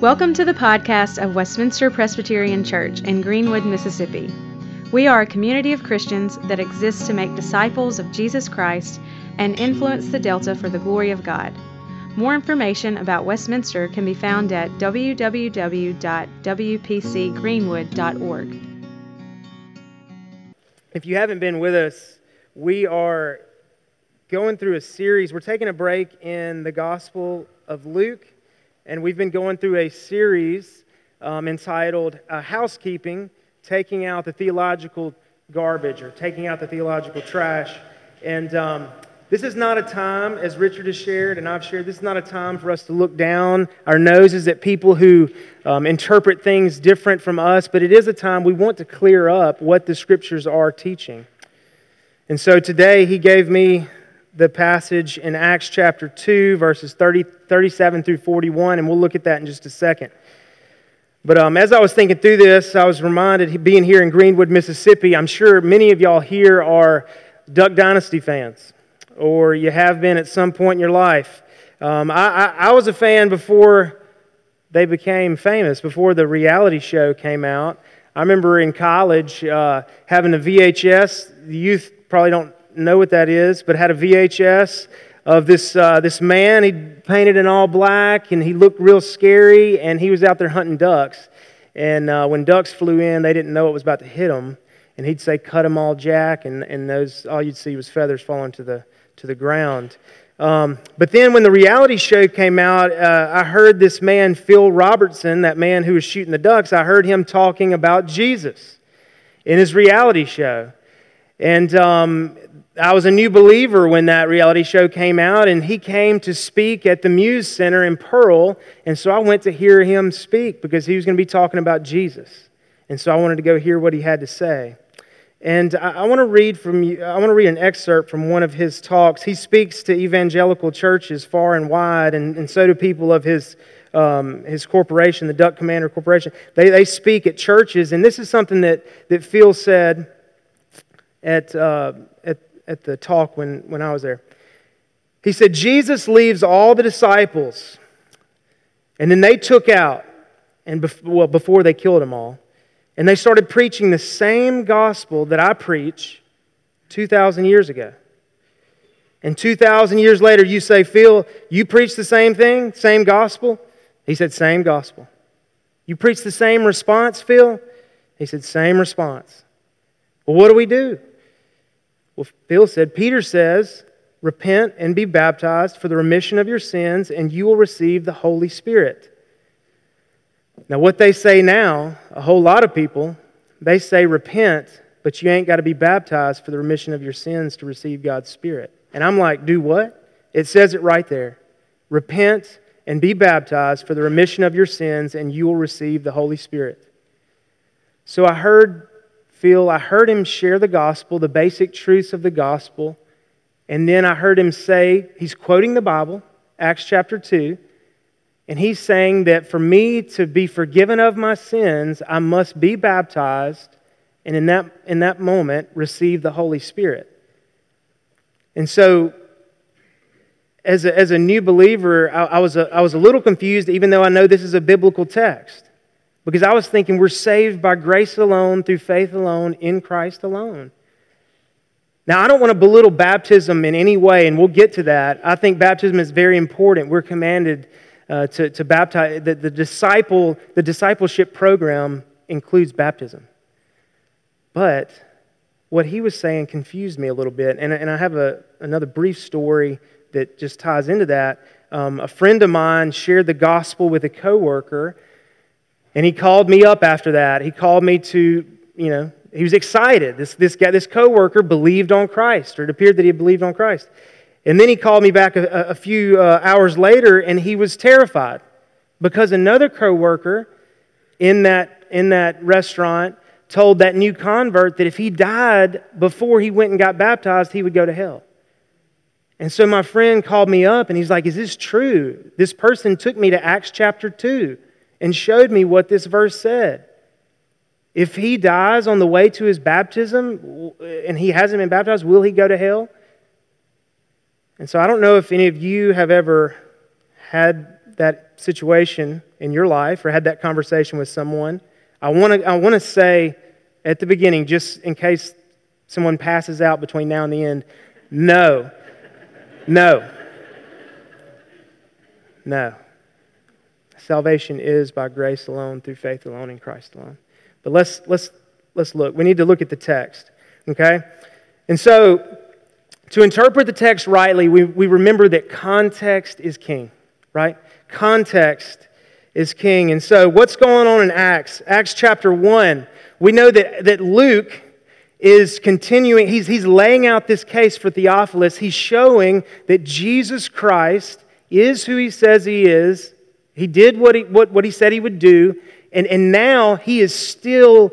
Welcome to the podcast of Westminster Presbyterian Church in Greenwood, Mississippi. We are a community of Christians that exists to make disciples of Jesus Christ and influence the Delta for the glory of God. More information about Westminster can be found at www.wpcgreenwood.org. If you haven't been with us, we are going through a series. We're taking a break in the Gospel of Luke, and we've been going through a series um, entitled uh, Housekeeping Taking Out the Theological Garbage or Taking Out the Theological Trash. And um, this is not a time, as Richard has shared and I've shared, this is not a time for us to look down our noses at people who um, interpret things different from us, but it is a time we want to clear up what the scriptures are teaching. And so today he gave me the passage in Acts chapter 2, verses 30, 37 through 41, and we'll look at that in just a second. But um, as I was thinking through this, I was reminded, being here in Greenwood, Mississippi, I'm sure many of y'all here are Duck Dynasty fans or you have been at some point in your life. Um, I, I, I, was a fan before they became famous, before the reality show came out. I remember in college uh, having a VHS. The youth probably don't know what that is, but had a VHS of this, uh, this man. He painted in all black and he looked real scary and he was out there hunting ducks. And uh, when ducks flew in, they didn't know it was about to hit them. And he'd say, Cut them all, Jack. And, and those, all you'd see was feathers falling to the, to the ground. Um, but then when the reality show came out, uh, I heard this man, Phil Robertson, that man who was shooting the ducks, I heard him talking about Jesus in his reality show. And um, I was a new believer when that reality show came out, and he came to speak at the Muse Center in Pearl. And so I went to hear him speak because he was going to be talking about Jesus. And so I wanted to go hear what he had to say. And I, want to read from I want to read an excerpt from one of his talks. He speaks to evangelical churches far and wide, and, and so do people of his um, his corporation, the Duck Commander Corporation. They, they speak at churches, and this is something that, that Phil said at, uh, at, at the talk when, when I was there. He said, Jesus leaves all the disciples, and then they took out, and bef- well, before they killed them all, and they started preaching the same gospel that I preach 2,000 years ago. And 2,000 years later, you say, Phil, you preach the same thing, same gospel? He said, same gospel. You preach the same response, Phil? He said, same response. Well, what do we do? Well, Phil said, Peter says, repent and be baptized for the remission of your sins, and you will receive the Holy Spirit. Now, what they say now, a whole lot of people, they say repent, but you ain't got to be baptized for the remission of your sins to receive God's Spirit. And I'm like, do what? It says it right there. Repent and be baptized for the remission of your sins, and you will receive the Holy Spirit. So I heard Phil, I heard him share the gospel, the basic truths of the gospel, and then I heard him say, he's quoting the Bible, Acts chapter 2. And he's saying that for me to be forgiven of my sins, I must be baptized and in that, in that moment receive the Holy Spirit. And so, as a, as a new believer, I, I, was a, I was a little confused, even though I know this is a biblical text, because I was thinking we're saved by grace alone, through faith alone, in Christ alone. Now, I don't want to belittle baptism in any way, and we'll get to that. I think baptism is very important. We're commanded uh, to, to baptize. The, the, disciple, the discipleship program includes baptism. But what he was saying confused me a little bit. And, and I have a, another brief story that just ties into that. Um, a friend of mine shared the gospel with a coworker, and he called me up after that. He called me to, you know, he was excited. This, this guy, this coworker believed on Christ, or it appeared that he believed on Christ. And then he called me back a, a few uh, hours later and he was terrified because another coworker in that, in that restaurant told that new convert that if he died before he went and got baptized, he would go to hell. And so my friend called me up and he's like, Is this true? This person took me to Acts chapter 2 and showed me what this verse said. If he dies on the way to his baptism and he hasn't been baptized, will he go to hell? And so I don't know if any of you have ever had that situation in your life or had that conversation with someone, I want to I want to say at the beginning, just in case someone passes out between now and the end, no, no, no. Salvation is by grace alone, through faith alone, in Christ alone. But let's let's let's look. We need to look at the text, okay? And so, to interpret the text rightly, we, we remember that context is king, right? Context is king. And so, what's going on in Acts? Acts chapter 1, we know that, that Luke is continuing, he's, he's laying out this case for Theophilus. He's showing that Jesus Christ is who he says he is. He did what he, what, what he said he would do. And, and now he is still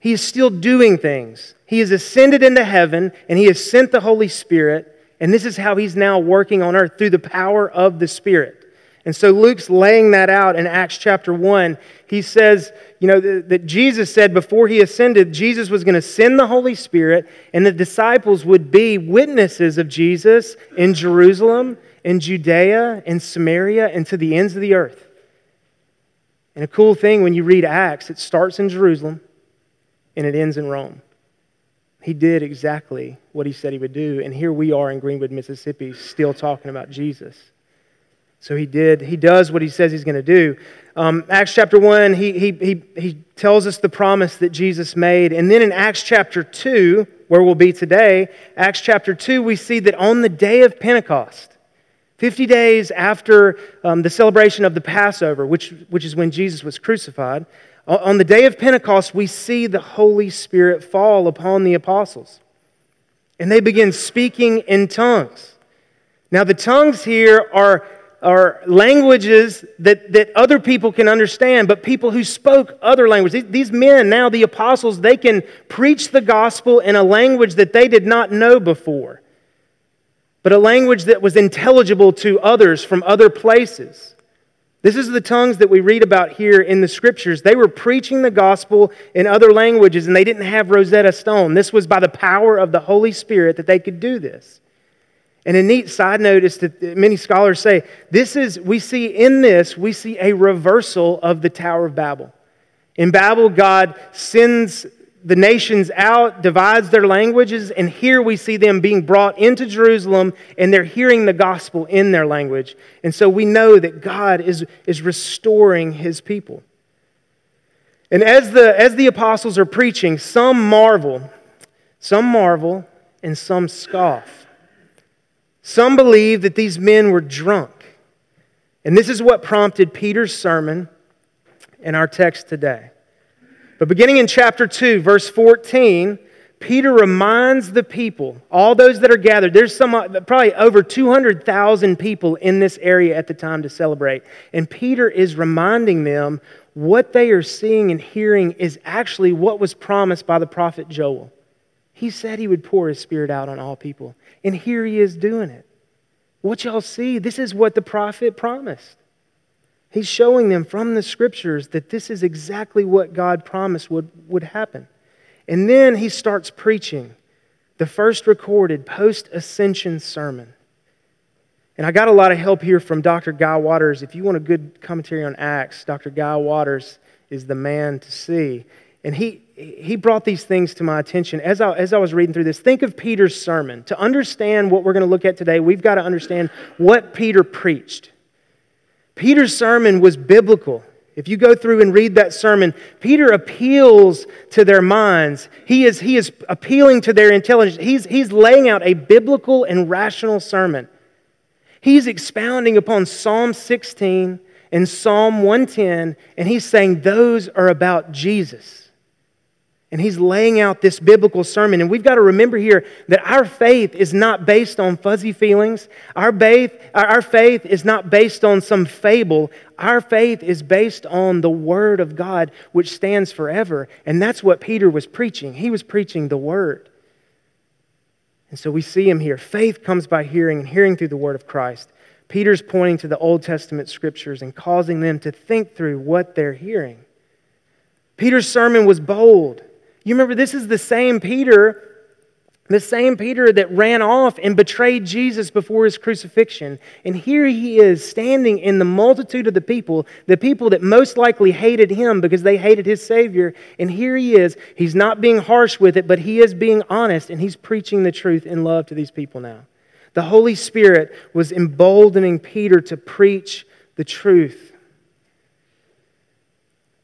he is still doing things. He has ascended into heaven and he has sent the Holy Spirit. And this is how he's now working on earth through the power of the Spirit. And so Luke's laying that out in Acts chapter 1. He says, you know, that Jesus said before he ascended, Jesus was going to send the Holy Spirit and the disciples would be witnesses of Jesus in Jerusalem, in Judea, in Samaria, and to the ends of the earth. And a cool thing when you read Acts, it starts in Jerusalem and it ends in Rome. He did exactly what he said he would do. And here we are in Greenwood, Mississippi, still talking about Jesus. So he did, he does what he says he's going to do. Um, Acts chapter 1, he, he, he, he tells us the promise that Jesus made. And then in Acts chapter 2, where we'll be today, Acts chapter 2, we see that on the day of Pentecost, 50 days after um, the celebration of the Passover, which, which is when Jesus was crucified, on the day of Pentecost, we see the Holy Spirit fall upon the apostles. And they begin speaking in tongues. Now, the tongues here are, are languages that, that other people can understand, but people who spoke other languages. These, these men, now the apostles, they can preach the gospel in a language that they did not know before, but a language that was intelligible to others from other places. This is the tongues that we read about here in the scriptures. They were preaching the gospel in other languages and they didn't have Rosetta Stone. This was by the power of the Holy Spirit that they could do this. And a neat side note is that many scholars say this is, we see in this, we see a reversal of the Tower of Babel. In Babel, God sends the nations out, divides their languages, and here we see them being brought into Jerusalem and they're hearing the gospel in their language. And so we know that God is, is restoring his people. And as the, as the apostles are preaching, some marvel, some marvel, and some scoff. Some believe that these men were drunk. And this is what prompted Peter's sermon in our text today. But beginning in chapter 2, verse 14, Peter reminds the people, all those that are gathered, there's some, uh, probably over 200,000 people in this area at the time to celebrate. And Peter is reminding them what they are seeing and hearing is actually what was promised by the prophet Joel. He said he would pour his spirit out on all people. And here he is doing it. What y'all see, this is what the prophet promised. He's showing them from the scriptures that this is exactly what God promised would, would happen. And then he starts preaching the first recorded post ascension sermon. And I got a lot of help here from Dr. Guy Waters. If you want a good commentary on Acts, Dr. Guy Waters is the man to see. And he, he brought these things to my attention as I, as I was reading through this. Think of Peter's sermon. To understand what we're going to look at today, we've got to understand what Peter preached. Peter's sermon was biblical. If you go through and read that sermon, Peter appeals to their minds. He is, he is appealing to their intelligence. He's, he's laying out a biblical and rational sermon. He's expounding upon Psalm 16 and Psalm 110, and he's saying those are about Jesus. And he's laying out this biblical sermon. And we've got to remember here that our faith is not based on fuzzy feelings. Our faith, our faith is not based on some fable. Our faith is based on the Word of God, which stands forever. And that's what Peter was preaching. He was preaching the Word. And so we see him here. Faith comes by hearing, and hearing through the Word of Christ. Peter's pointing to the Old Testament scriptures and causing them to think through what they're hearing. Peter's sermon was bold. You remember, this is the same Peter The same Peter that ran off and betrayed Jesus before his crucifixion. And here he is standing in the multitude of the people, the people that most likely hated him because they hated his Savior. And here he is. He's not being harsh with it, but he is being honest and he's preaching the truth in love to these people now. The Holy Spirit was emboldening Peter to preach the truth.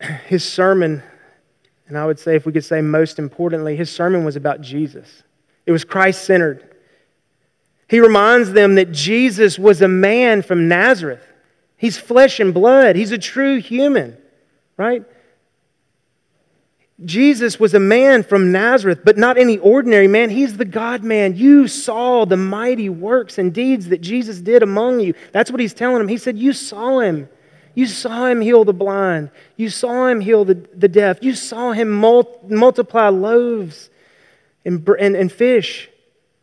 His sermon, and I would say, if we could say most importantly, his sermon was about Jesus. It was Christ centered. He reminds them that Jesus was a man from Nazareth. He's flesh and blood, he's a true human, right? Jesus was a man from Nazareth, but not any ordinary man. He's the God man. You saw the mighty works and deeds that Jesus did among you. That's what he's telling them. He said, You saw him. You saw him heal the blind. You saw him heal the, the deaf. You saw him mul- multiply loaves and, and, and fish.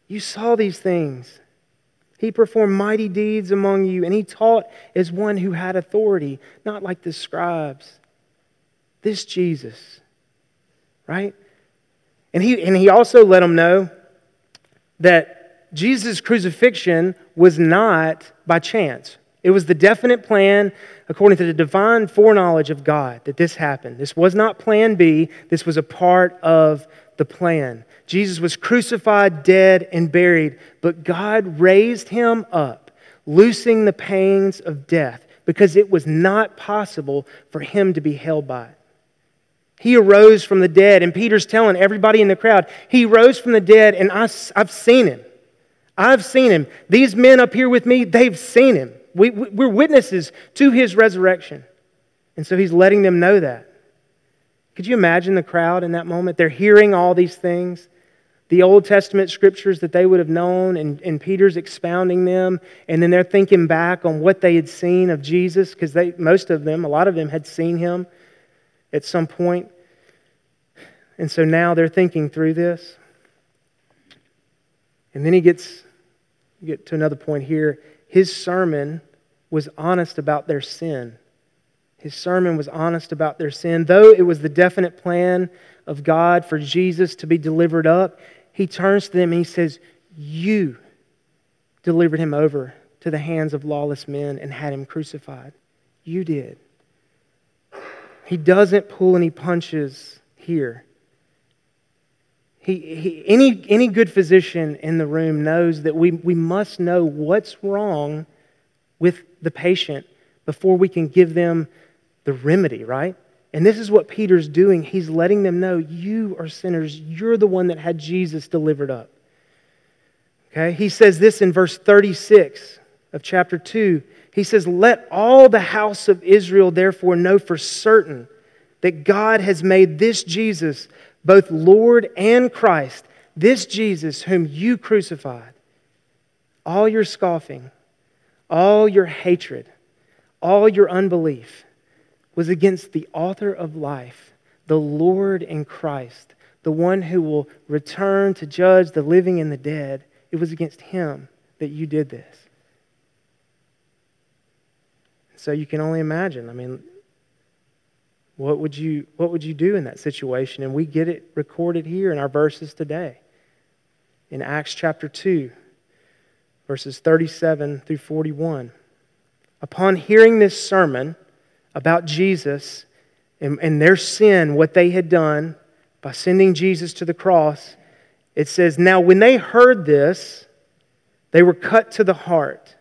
You saw these things. He performed mighty deeds among you, and he taught as one who had authority, not like the scribes. This Jesus, right? And he, and he also let them know that Jesus' crucifixion was not by chance. It was the definite plan, according to the divine foreknowledge of God, that this happened. This was not plan B, this was a part of the plan. Jesus was crucified, dead, and buried, but God raised him up, loosing the pains of death, because it was not possible for him to be held by it. He arose from the dead, and Peter's telling everybody in the crowd, He rose from the dead, and I, have seen him. I've seen him. These men up here with me, they've seen him. We, we're witnesses to his resurrection. And so he's letting them know that. Could you imagine the crowd in that moment? They're hearing all these things the Old Testament scriptures that they would have known, and, and Peter's expounding them, and then they're thinking back on what they had seen of Jesus, because most of them, a lot of them had seen him at some point. And so now they're thinking through this. And then he gets get to another point here. His sermon was honest about their sin. His sermon was honest about their sin. Though it was the definite plan of God for Jesus to be delivered up, he turns to them and he says, You delivered him over to the hands of lawless men and had him crucified. You did. He doesn't pull any punches here. He, he, any, any good physician in the room knows that we, we must know what's wrong with the patient before we can give them the remedy, right? And this is what Peter's doing. He's letting them know you are sinners. You're the one that had Jesus delivered up. Okay? He says this in verse 36 of chapter 2. He says, Let all the house of Israel therefore know for certain that God has made this Jesus both Lord and Christ, this Jesus whom you crucified. All your scoffing, all your hatred, all your unbelief was against the author of life, the Lord in Christ, the one who will return to judge the living and the dead. It was against him that you did this. So you can only imagine. I mean, what would you what would you do in that situation? And we get it recorded here in our verses today. In Acts chapter 2, verses 37 through 41. Upon hearing this sermon, about Jesus and, and their sin, what they had done by sending Jesus to the cross, it says, Now when they heard this, they were cut to the heart.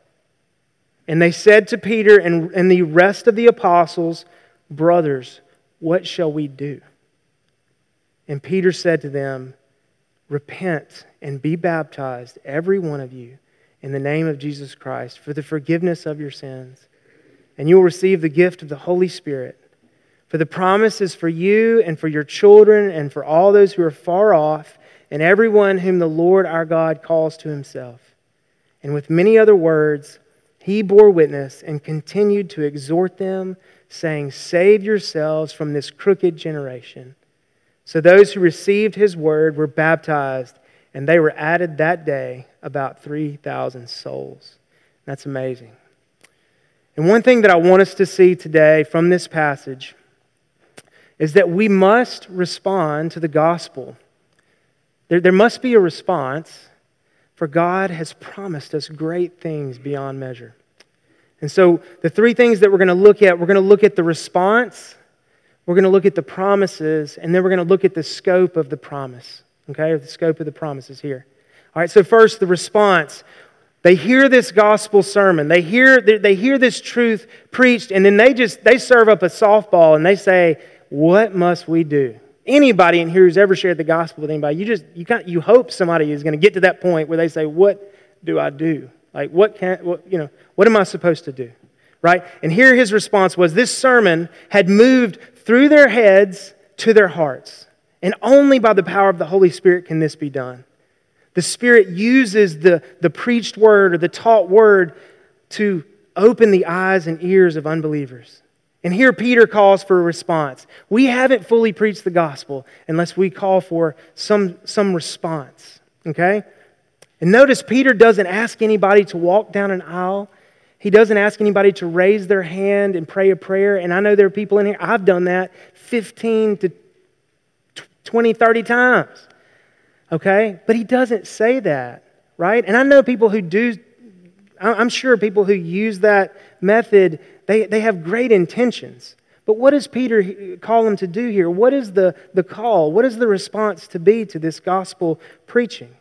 And they said to Peter and, and the rest of the apostles, Brothers, what shall we do? And Peter said to them, Repent and be baptized, every one of you, in the name of Jesus Christ, for the forgiveness of your sins and you will receive the gift of the Holy Spirit. For the promise is for you and for your children and for all those who are far off, and everyone whom the Lord our God calls to himself. And with many other words, he bore witness and continued to exhort them, saying, Save yourselves from this crooked generation. So those who received his word were baptized, and they were added that day about 3,000 souls. That's amazing. And one thing that I want us to see today from this passage is that we must respond to the gospel There, there must be a response, for God has promised us great things beyond measure. And so, the three things that we're going to look at we're going to look at the response, we're going to look at the promises, and then we're going to look at the scope of the promise. Okay, the scope of the promises here. All right, so first, the response. They hear this gospel sermon. They hear, they hear this truth preached, and then they just they serve up a softball and they say, What must we do? Anybody in here who's ever shared the gospel with anybody, you just you kind you hope somebody is going to get to that point where they say, What do I do? Like, what can, what, you know, what am I supposed to do? Right? And here his response was this sermon had moved through their heads to their hearts. And only by the power of the Holy Spirit can this be done. The Spirit uses the, the preached word or the taught word to open the eyes and ears of unbelievers. And here Peter calls for a response. We haven't fully preached the gospel unless we call for some, some response. Okay? And notice Peter doesn't ask anybody to walk down an aisle. He doesn't ask anybody to raise their hand and pray a prayer. And I know there are people in here, I've done that 15 to 20, 30 times. Okay? But he doesn't say that, right? And I know people who do, I'm sure people who use that method, they, they have great intentions. But what does Peter call them to do here? What is the, the call? What is the response to be to this gospel preaching?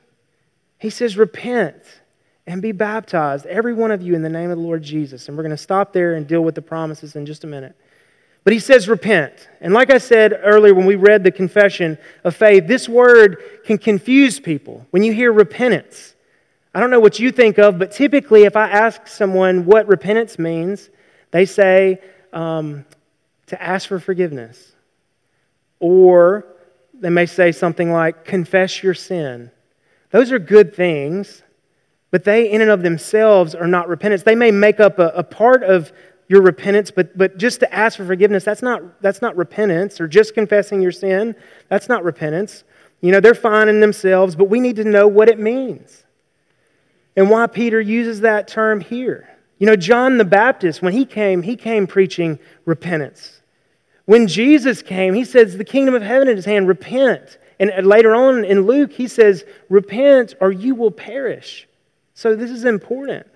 He says, Repent and be baptized, every one of you, in the name of the Lord Jesus. And we're going to stop there and deal with the promises in just a minute. But he says, Repent. And like I said earlier when we read the confession of faith, this word can confuse people. When you hear repentance, I don't know what you think of, but typically, if I ask someone what repentance means, they say um, to ask for forgiveness. Or they may say something like, confess your sin. Those are good things, but they, in and of themselves, are not repentance. They may make up a, a part of your repentance, but, but just to ask for forgiveness, that's not, that's not repentance, or just confessing your sin, that's not repentance. You know, they're fine in themselves, but we need to know what it means and why Peter uses that term here. You know, John the Baptist, when he came, he came preaching repentance. When Jesus came, he says, The kingdom of heaven is at hand, repent. And later on in Luke, he says, Repent or you will perish. So this is important.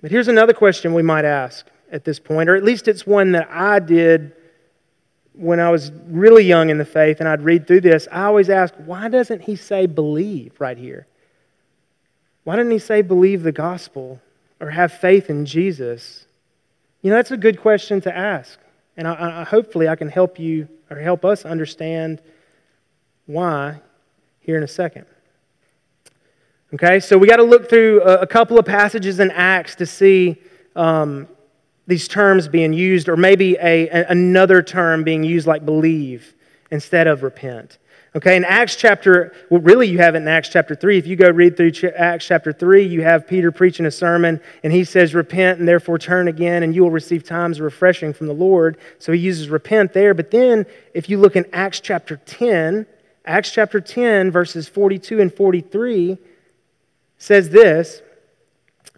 But here's another question we might ask at this point, or at least it's one that I did when I was really young in the faith and I'd read through this. I always ask, why doesn't he say believe right here? Why didn't he say believe the gospel or have faith in Jesus? You know, that's a good question to ask. And I, I, hopefully I can help you or help us understand why here in a second. Okay, so we got to look through a, couple of passages in Acts to see um, these terms being used, or maybe a, a, another term being used like believe instead of repent. Okay, in Acts chapter, well, really you have it in Acts chapter 3. If you go read through Acts chapter 3, you have Peter preaching a sermon, and he says, Repent and therefore turn again, and you will receive times of refreshing from the Lord. So he uses repent there. But then, if you look in Acts chapter 10, Acts chapter 10, verses 42 and 43 says this,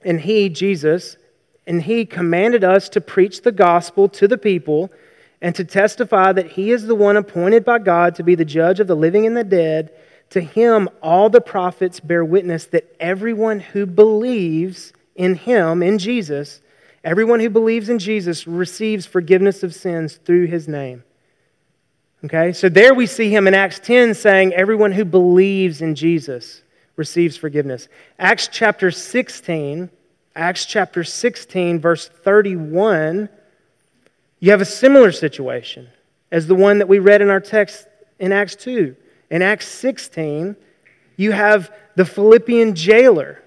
and he, Jesus, and he commanded us to preach the gospel to the people and to testify that he is the one appointed by God to be the judge of the living and the dead. To him, all the prophets bear witness that everyone who believes in him, in Jesus, everyone who believes in Jesus receives forgiveness of sins through his name. Okay, so there we see him in Acts 10 saying, Everyone who believes in Jesus receives forgiveness. Acts chapter 16, Acts chapter 16, verse 31, you have a similar situation as the one that we read in our text in Acts 2. In Acts 16, you have the Philippian jailer,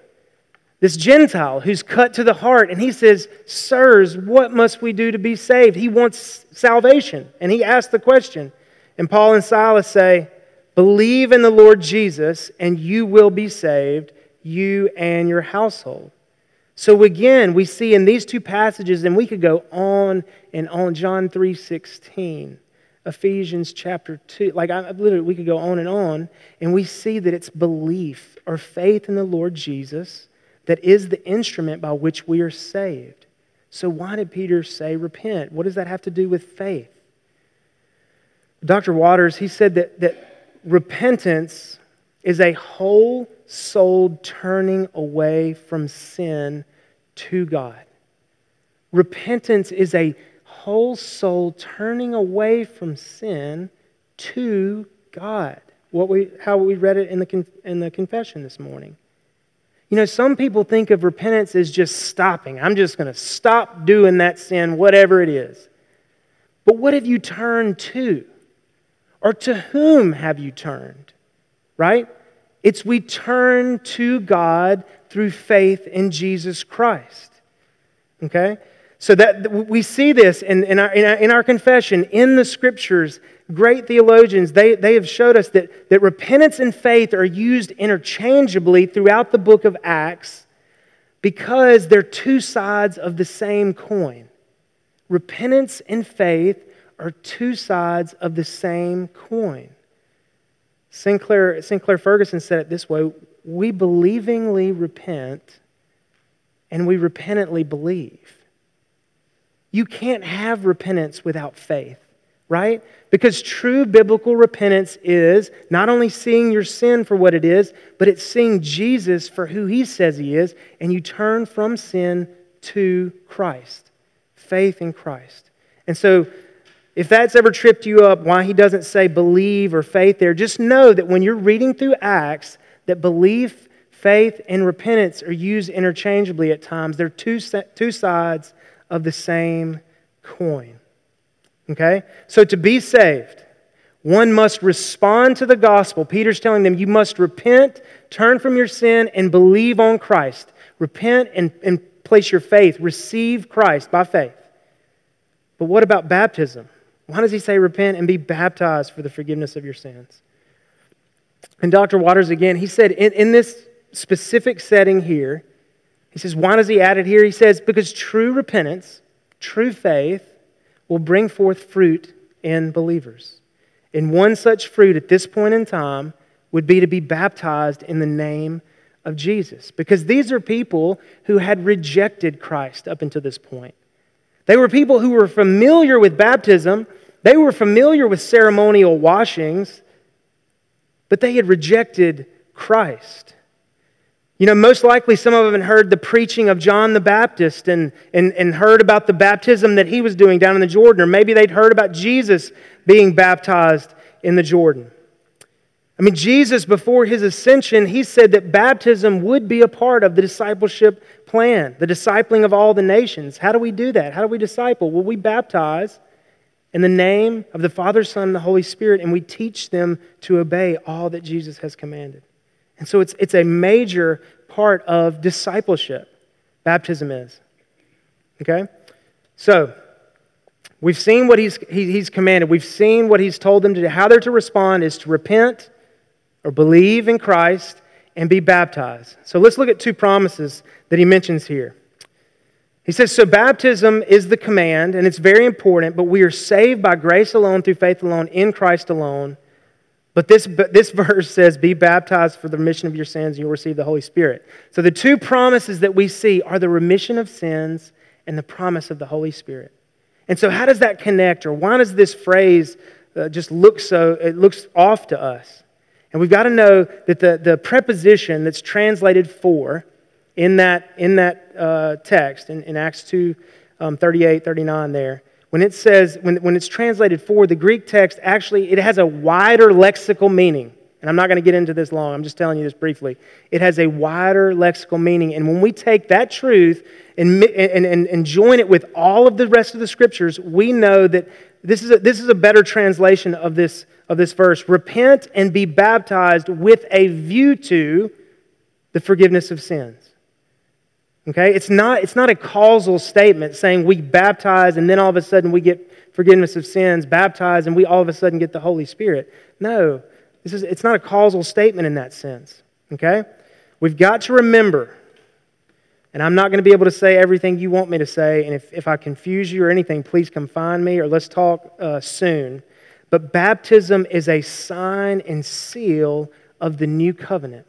this Gentile who's cut to the heart, and he says, Sirs, what must we do to be saved? He wants salvation. And he asks the question, and Paul and Silas say, Believe in the Lord Jesus, and you will be saved, you and your household. So again, we see in these two passages, and we could go on and on. John 3 16, Ephesians chapter 2. Like, I, literally, we could go on and on, and we see that it's belief or faith in the Lord Jesus that is the instrument by which we are saved. So, why did Peter say repent? What does that have to do with faith? Dr. Waters, he said that, that repentance is a whole souled turning away from sin to God. Repentance is a whole soul turning away from sin to God. What we, how we read it in the, in the confession this morning. You know, some people think of repentance as just stopping. I'm just going to stop doing that sin, whatever it is. But what have you turned to? Or to whom have you turned? Right? It's we turn to God through faith in Jesus Christ. Okay? So that we see this in, in, our, in, our, in our confession, in the scriptures. Great theologians, they, they have showed us that, that repentance and faith are used interchangeably throughout the book of Acts because they're two sides of the same coin. Repentance and faith are two sides of the same coin. Sinclair, Sinclair Ferguson said it this way We believingly repent and we repentantly believe. You can't have repentance without faith, right? Because true biblical repentance is not only seeing your sin for what it is, but it's seeing Jesus for who he says he is, and you turn from sin to Christ. Faith in Christ. And so, if that's ever tripped you up, why he doesn't say believe or faith there, just know that when you're reading through Acts, that belief, faith, and repentance are used interchangeably at times. They're two, two sides of the same coin. Okay? So to be saved, one must respond to the gospel. Peter's telling them you must repent, turn from your sin, and believe on Christ. Repent and, and place your faith, receive Christ by faith. But what about baptism? Why does he say repent and be baptized for the forgiveness of your sins? And Dr. Waters, again, he said in, in this specific setting here, he says, why does he add it here? He says, because true repentance, true faith, will bring forth fruit in believers. And one such fruit at this point in time would be to be baptized in the name of Jesus. Because these are people who had rejected Christ up until this point. They were people who were familiar with baptism, they were familiar with ceremonial washings, but they had rejected Christ. You know, most likely some of them had heard the preaching of John the Baptist and, and, and heard about the baptism that he was doing down in the Jordan, or maybe they'd heard about Jesus being baptized in the Jordan. I mean, Jesus, before his ascension, he said that baptism would be a part of the discipleship plan, the discipling of all the nations. How do we do that? How do we disciple? Well, we baptize in the name of the Father, Son, and the Holy Spirit, and we teach them to obey all that Jesus has commanded. And so it's, it's a major part of discipleship. Baptism is. Okay? So, we've seen what he's, he, he's commanded. We've seen what he's told them to do. How they're to respond is to repent or believe in Christ and be baptized. So, let's look at two promises that he mentions here. He says, So baptism is the command, and it's very important, but we are saved by grace alone, through faith alone, in Christ alone. But this, this verse says, Be baptized for the remission of your sins, and you'll receive the Holy Spirit. So the two promises that we see are the remission of sins and the promise of the Holy Spirit. And so, how does that connect, or why does this phrase uh, just look so, it looks off to us? And we've got to know that the, the preposition that's translated for in that, in that uh, text, in, in Acts 2 um, 38, 39 there, when it says, when, when it's translated for, the Greek text actually, it has a wider lexical meaning. And I'm not going to get into this long, I'm just telling you this briefly. It has a wider lexical meaning. And when we take that truth and, and, and, and join it with all of the rest of the scriptures, we know that this is a, this is a better translation of this, of this verse. Repent and be baptized with a view to the forgiveness of sins. Okay? It's not, it's not a causal statement saying we baptize and then all of a sudden we get forgiveness of sins, baptize and we all of a sudden get the Holy Spirit. No, this is, it's not a causal statement in that sense. Okay? We've got to remember, and I'm not going to be able to say everything you want me to say, and if, if I confuse you or anything, please come find me or let's talk uh, soon. But baptism is a sign and seal of the new covenant.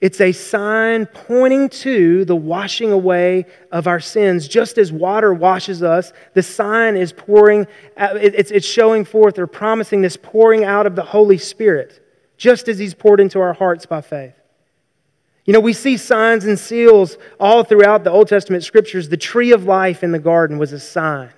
It's a sign pointing to the washing away of our sins. Just as water washes us, the sign is pouring, uh, it's showing forth or promising this pouring out of the Holy Spirit, just as He's poured into our hearts by faith. You know, we see signs and seals all throughout the Old Testament scriptures. The tree of life in the garden was a sign.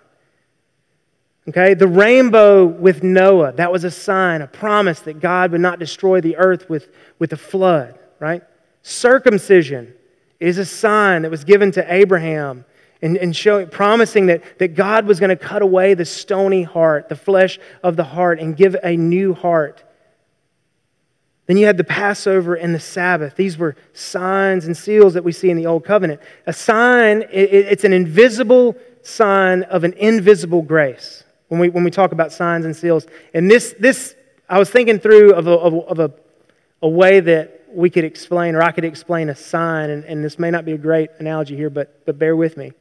Okay, the rainbow with Noah, that was a sign, a promise that God would not destroy the earth with, with a flood, right? Circumcision is a sign that was given to Abraham and, and showing, promising that, that God was going to cut away the stony heart, the flesh of the heart, and give a new heart. Then you had the Passover and the Sabbath. These were signs and seals that we see in the Old Covenant. A sign, it's an invisible sign of an invisible grace when we, when we talk about signs and seals. And this, this I was thinking through of a, of a, a way that we could explain, or I could explain a sign, and, and this may not be a great analogy here, but, but bear with me.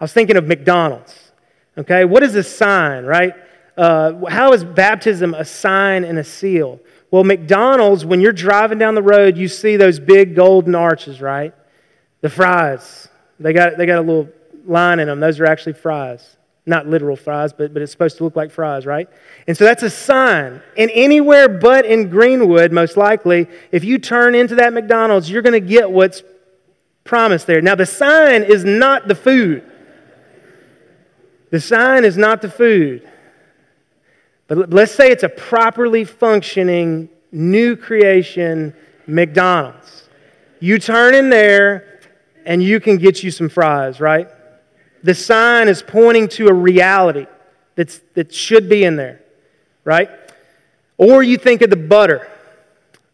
I was thinking of McDonald's. Okay, what is a sign, right? Uh, how is baptism a sign and a seal? Well, McDonald's, when you're driving down the road, you see those big golden arches, right? The fries. They got, they got a little line in them. Those are actually fries. Not literal fries, but, but it's supposed to look like fries, right? And so that's a sign. And anywhere but in Greenwood, most likely, if you turn into that McDonald's, you're going to get what's promised there. Now, the sign is not the food. The sign is not the food. But let's say it's a properly functioning new creation McDonald's. You turn in there and you can get you some fries, right? The sign is pointing to a reality that's, that should be in there, right? Or you think of the butter.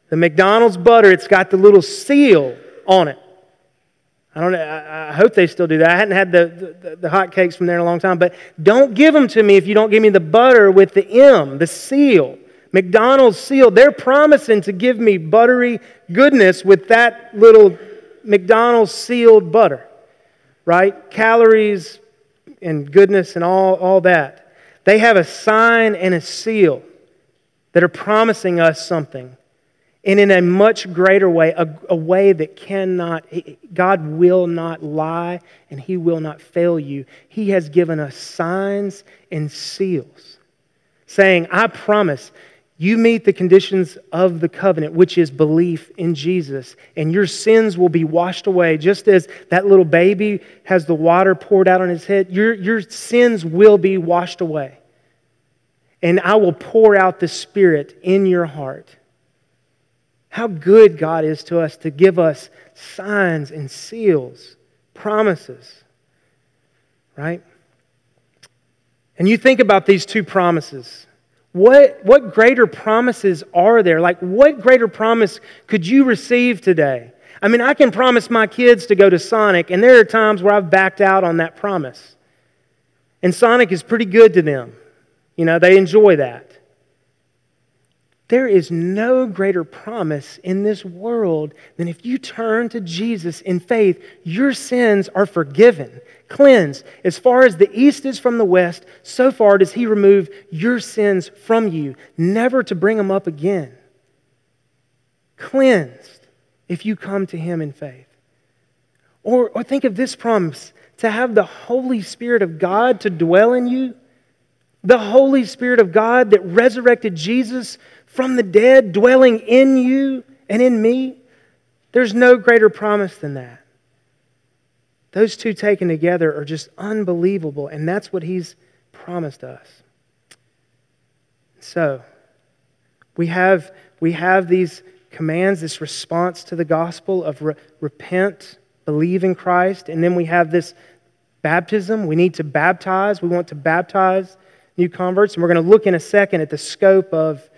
The McDonald's butter, it's got the little seal on it. I don't. I, hope they still do that. I hadn't had the, the, the hot cakes from there in a long time. But don't give them to me if you don't give me the butter with the M, the seal. McDonald's seal. They're promising to give me buttery goodness with that little McDonald's sealed butter right? Calories and goodness and all, all that. They have a sign and a seal that are promising us something. And in a much greater way, a, a way that cannot, God will not lie and He will not fail you. He has given us signs and seals, saying, I promise you meet the conditions of the covenant, which is belief in Jesus, and your sins will be washed away. Just as that little baby has the water poured out on his head, your, your sins will be washed away. And I will pour out the Spirit in your heart. How good God is to us to give us signs and seals, promises, right? And you think about these two promises what, what greater promises are there? Like, what greater promise could you receive today? I mean, I can promise my kids to go to Sonic, and there are times where I've backed out on that promise. And Sonic is pretty good to them. You know, they enjoy that. There is no greater promise in this world than if you turn to Jesus in faith, your sins are forgiven, cleansed. As far as the east is from the west, so far does He remove your sins from you, never to bring them up again. Cleansed if you come to Him in faith. Or, or think of this promise to have the Holy Spirit of God to dwell in you. The Holy Spirit of God that resurrected Jesus from the dead dwelling in you and in me. There's no greater promise than that. Those two taken together are just unbelievable, and that's what he's promised us. So, we have, we have these commands, this response to the gospel of re- repent, believe in Christ, and then we have this baptism. We need to baptize. We want to baptize new converts, and we're going to look in a second at the scope of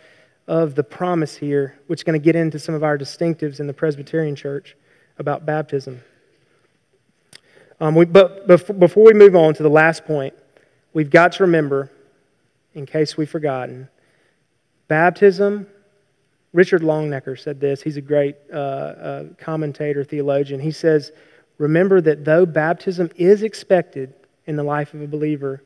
of the promise here, which is going to get into some of our distinctives in the Presbyterian Church about baptism. Um, we, but before we move on to the last point, we've got to remember, in case we've forgotten, baptism. Richard Longenecker said this. He's a great uh, uh, commentator, theologian. He says, Remember that though baptism is expected in the life of a believer,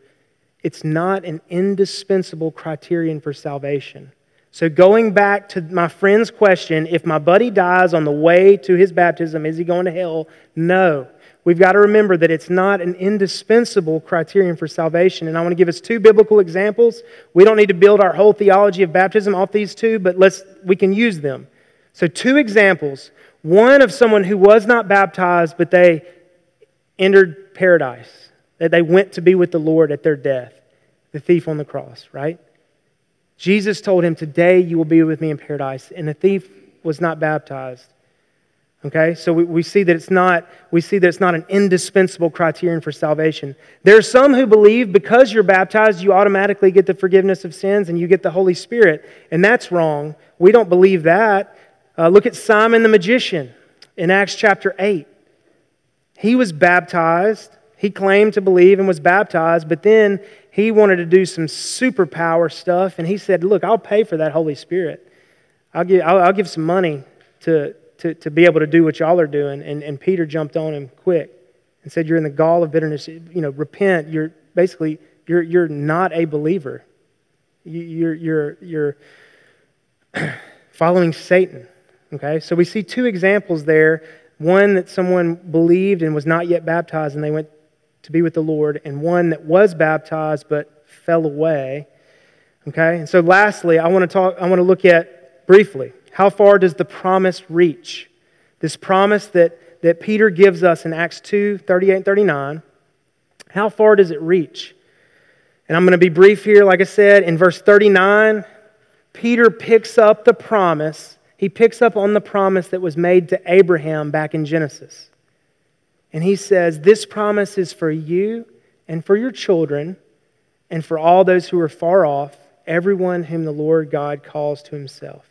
it's not an indispensable criterion for salvation. So, going back to my friend's question, if my buddy dies on the way to his baptism, is he going to hell? No. We've got to remember that it's not an indispensable criterion for salvation. And I want to give us two biblical examples. We don't need to build our whole theology of baptism off these two, but let's, we can use them. So, two examples one of someone who was not baptized, but they entered paradise, that they went to be with the Lord at their death, the thief on the cross, right? Jesus told him, Today you will be with me in paradise. And the thief was not baptized. Okay, so we, we, see that it's not, we see that it's not an indispensable criterion for salvation. There are some who believe because you're baptized, you automatically get the forgiveness of sins and you get the Holy Spirit. And that's wrong. We don't believe that. Uh, look at Simon the magician in Acts chapter 8. He was baptized. He claimed to believe and was baptized, but then he wanted to do some superpower stuff, and he said, Look, I'll pay for that Holy Spirit. I'll give, I'll, I'll give some money to, to, to be able to do what y'all are doing. And, and Peter jumped on him quick and said, You're in the gall of bitterness. You know, repent. You're basically, you're, you're not a believer. You're, you're, you're following Satan. Okay? So we see two examples there one that someone believed and was not yet baptized, and they went to be with the Lord, and one that was baptized but fell away. Okay? And so lastly, I want to talk I want to look at briefly how far does the promise reach? This promise that, that Peter gives us in Acts 2, 38 and 39. How far does it reach? And I'm going to be brief here. Like I said, in verse 39, Peter picks up the promise. He picks up on the promise that was made to Abraham back in Genesis. And he says, This promise is for you and for your children and for all those who are far off, everyone whom the Lord God calls to himself.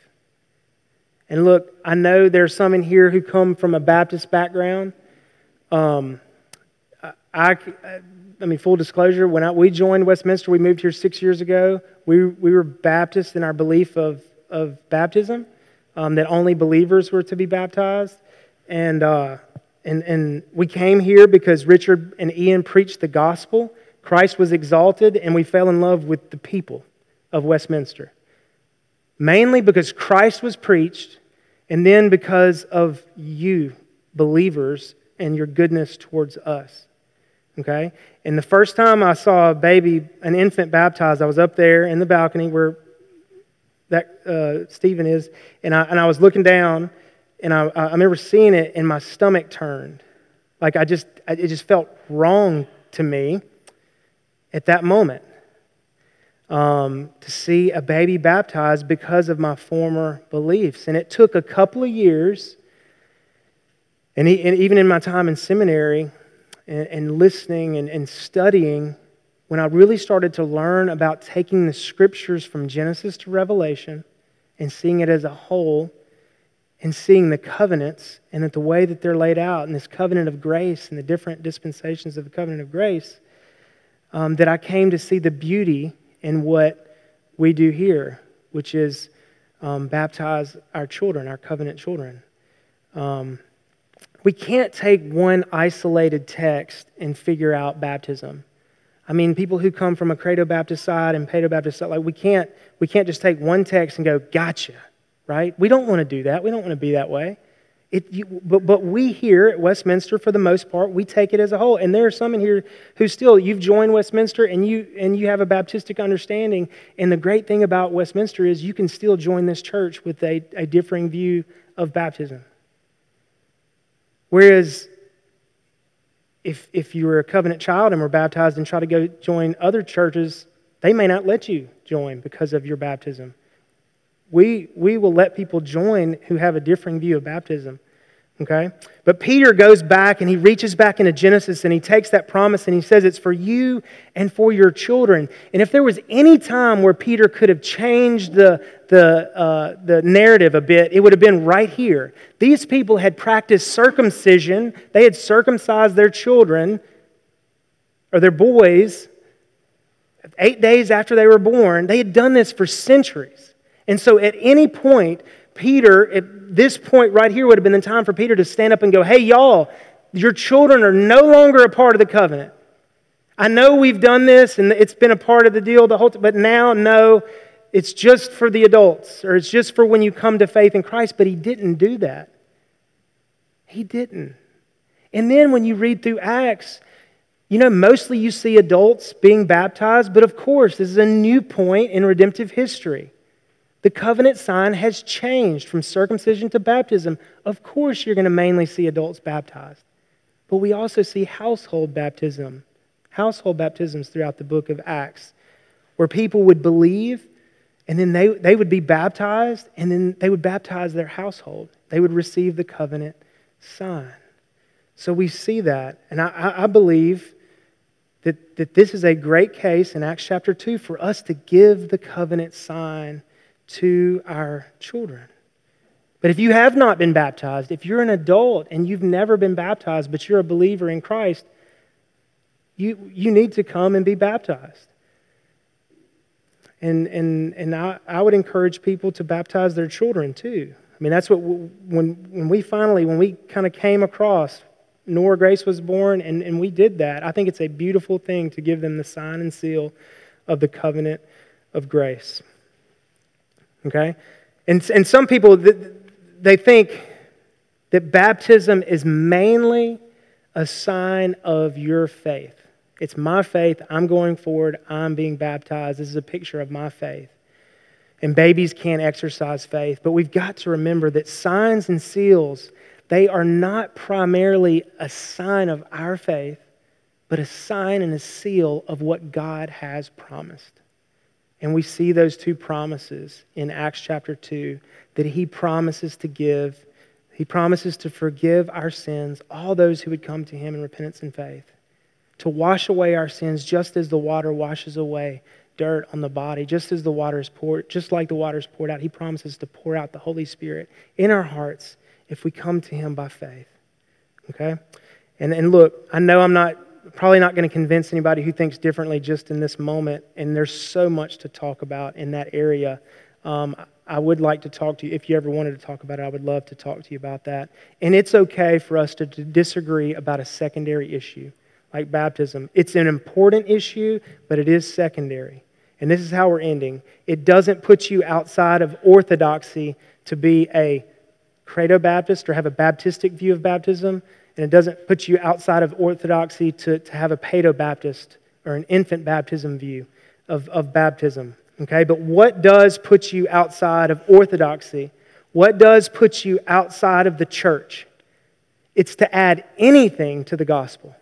And look, I know there's some in here who come from a Baptist background. Um, I, I, I mean, full disclosure, when I, we joined Westminster, we moved here six years ago. We, we were Baptist in our belief of, of baptism, um, that only believers were to be baptized. And uh, and, and we came here because Richard and Ian preached the gospel. Christ was exalted, and we fell in love with the people of Westminster. Mainly because Christ was preached, and then because of you, believers, and your goodness towards us. Okay? And the first time I saw a baby, an infant baptized, I was up there in the balcony where that uh, Stephen is, and I, and I was looking down and I, I remember seeing it, and my stomach turned. Like I just, it just felt wrong to me at that moment um, to see a baby baptized because of my former beliefs. And it took a couple of years, and, he, and even in my time in seminary and, and listening and, and studying, when I really started to learn about taking the scriptures from Genesis to Revelation and seeing it as a whole and seeing the covenants and that the way that they're laid out in this covenant of grace and the different dispensations of the covenant of grace, um, that I came to see the beauty in what we do here, which is um, baptize our children, our covenant children. Um, we can't take one isolated text and figure out baptism. I mean, people who come from a Credo Baptist side and Paedo Baptist side, like we can't, we can't just take one text and go, gotcha right? We don't want to do that. We don't want to be that way. It, you, but, but we here at Westminster, for the most part, we take it as a whole. And there are some in here who still, you've joined Westminster and you, and you have a Baptistic understanding. And the great thing about Westminster is you can still join this church with a, a differing view of baptism. Whereas if, if you were a covenant child and were baptized and try to go join other churches, they may not let you join because of your baptism. We, we will let people join who have a differing view of baptism. Okay? But Peter goes back and he reaches back into Genesis and he takes that promise and he says it's for you and for your children. And if there was any time where Peter could have changed the, the, uh, the narrative a bit, it would have been right here. These people had practiced circumcision, they had circumcised their children or their boys eight days after they were born. They had done this for centuries. And so at any point, Peter, at this point right here, would have been the time for Peter to stand up and go, Hey, y'all, your children are no longer a part of the covenant. I know we've done this and it's been a part of the deal the whole time, but now, no, It's just for the adults, or it's just for when you come to faith in Christ, but he didn't do that. He didn't. And then when you read through Acts, you know, mostly you see adults being baptized, but of course, this is a new point in redemptive history. The covenant sign has changed from circumcision to baptism. Of course, you're going to mainly see adults baptized. But we also see household baptism, household baptisms throughout the book of Acts, where people would believe and then they, they would be baptized, and then they would baptize their household. They would receive the covenant sign. So we see that. And I, I believe that, that this is a great case in Acts chapter 2 for us to give the covenant sign to our children. But if you have not been baptized, if you're an adult and you've never been baptized, but you're a believer in Christ, you, you need to come and be baptized. And, and, and I, I would encourage people to baptize their children too. I mean, that's what, when, when we finally, when we kind of came across, Nora Grace was born, and, and we did that. I think it's a beautiful thing to give them the sign and seal of the covenant of grace. Okay? And, and some people, they think that baptism is mainly a sign of your faith. It's my faith. I'm going forward. I'm being baptized. This is a picture of my faith. And babies can't exercise faith. But we've got to remember that signs and seals, they are not primarily a sign of our faith, but a sign and a seal of what God has promised. And we see those two promises in Acts chapter 2 that He promises to give. He promises to forgive our sins, all those who would come to Him in repentance and faith to wash away our sins just as the water washes away dirt on the body, just as the water is poured, just like the water is poured out. He promises to pour out the Holy Spirit in our hearts if we come to Him by faith. Okay? And, and look, I know I'm not probably not going to convince anybody who thinks differently just in this moment, and there's so much to talk about in that area. Um, I would like to talk to you. If you ever wanted to talk about it, I would love to talk to you about that. And it's okay for us to, to disagree about a secondary issue like baptism. It's an important issue, but it is secondary. And this is how we're ending. It doesn't put you outside of orthodoxy to be a credo Baptist or have a Baptistic view of baptism. And it doesn't put you outside of orthodoxy to, to have a paedo Baptist or an infant baptism view of, of baptism. Okay? But what does put you outside of orthodoxy? What does put you outside of the church? It's to add anything to the gospel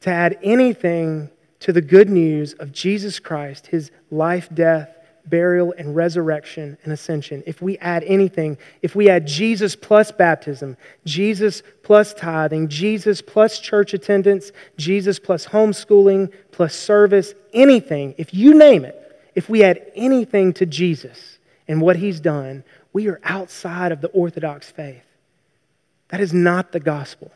to add anything to the good news of Jesus Christ, his life, death, burial, and resurrection and ascension, if we add anything, if we add Jesus plus baptism, Jesus plus tithing, Jesus plus church attendance, Jesus plus homeschooling, plus service, anything, if you name it, if we add anything to Jesus and what he's done, we are outside of the Orthodox faith. That is not the gospel.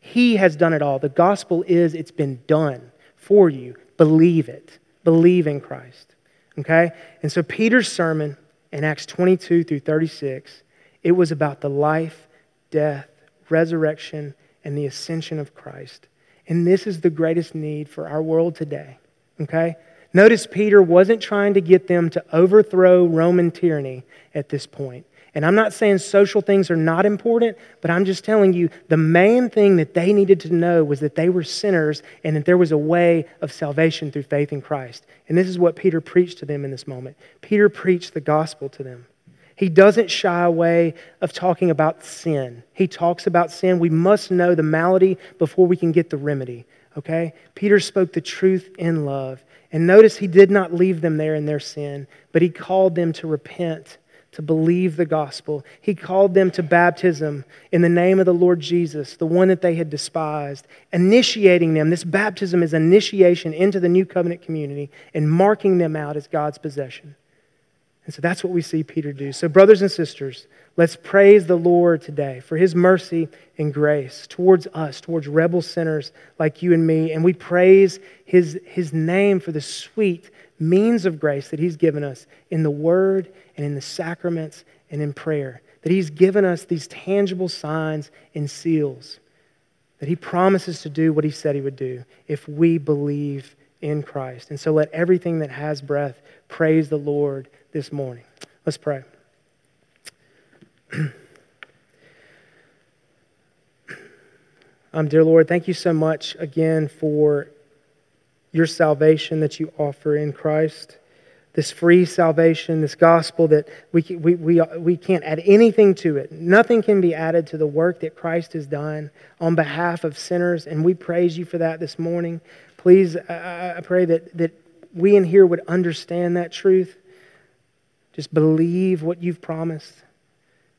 He has done it all. The gospel is it's been done for you. Believe it. Believe in Christ. Okay? And so Peter's sermon in Acts 22 through 36, it was about the life, death, resurrection, and the ascension of Christ. And this is the greatest need for our world today. Okay? Notice Peter wasn't trying to get them to overthrow Roman tyranny at this point. And I'm not saying social things are not important, but I'm just telling you the main thing that they needed to know was that they were sinners and that there was a way of salvation through faith in Christ. And this is what Peter preached to them in this moment. Peter preached the gospel to them. He doesn't shy away of talking about sin. He talks about sin. We must know the malady before we can get the remedy. Okay? Peter spoke the truth in love. And notice he did not leave them there in their sin, but he called them to repent to believe the gospel. He called them to baptism in the name of the Lord Jesus, the one that they had despised, initiating them. This baptism is initiation into the new covenant community and marking them out as God's possession. And so that's what we see Peter do. So, brothers and sisters, let's praise the Lord today for his mercy and grace towards us, towards rebel sinners like you and me. And we praise his, his name for the sweet means of grace that he's given us in the word and in the sacraments and in prayer. That He's given us these tangible signs and seals. That He promises to do what He said He would do if we believe in Christ. And so let everything that has breath praise the Lord this morning. Let's pray. um, dear Lord, thank you so much again for your salvation that you offer in Christ. This free salvation, this gospel that we, we, we, we can't add anything to it. Nothing can be added to the work that Christ has done on behalf of sinners. And we praise you for that this morning. Please, I, I pray that, that we in here would understand that truth. Just believe what you've promised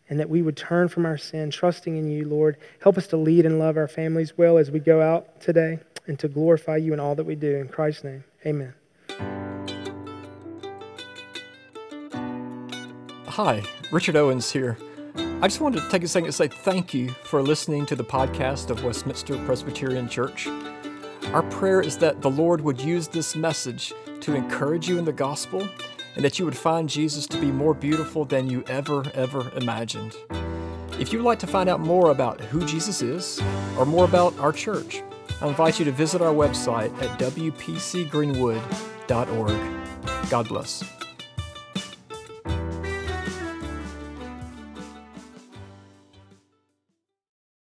and that we would turn from our sin, trusting in you, Lord. Help us to lead and love our families well as we go out today and to glorify you in all that we do. In Christ's name, amen. Hi, Richard Owens here. I just wanted to take a second to say thank you for listening to the podcast of Westminster Presbyterian Church. Our prayer is that the Lord would use this message to encourage you in the gospel and that you would find Jesus to be more beautiful than you ever, ever imagined. If you'd like to find out more about who Jesus is or more about our church, I invite you to visit our website at wpcgreenwood.org. God bless.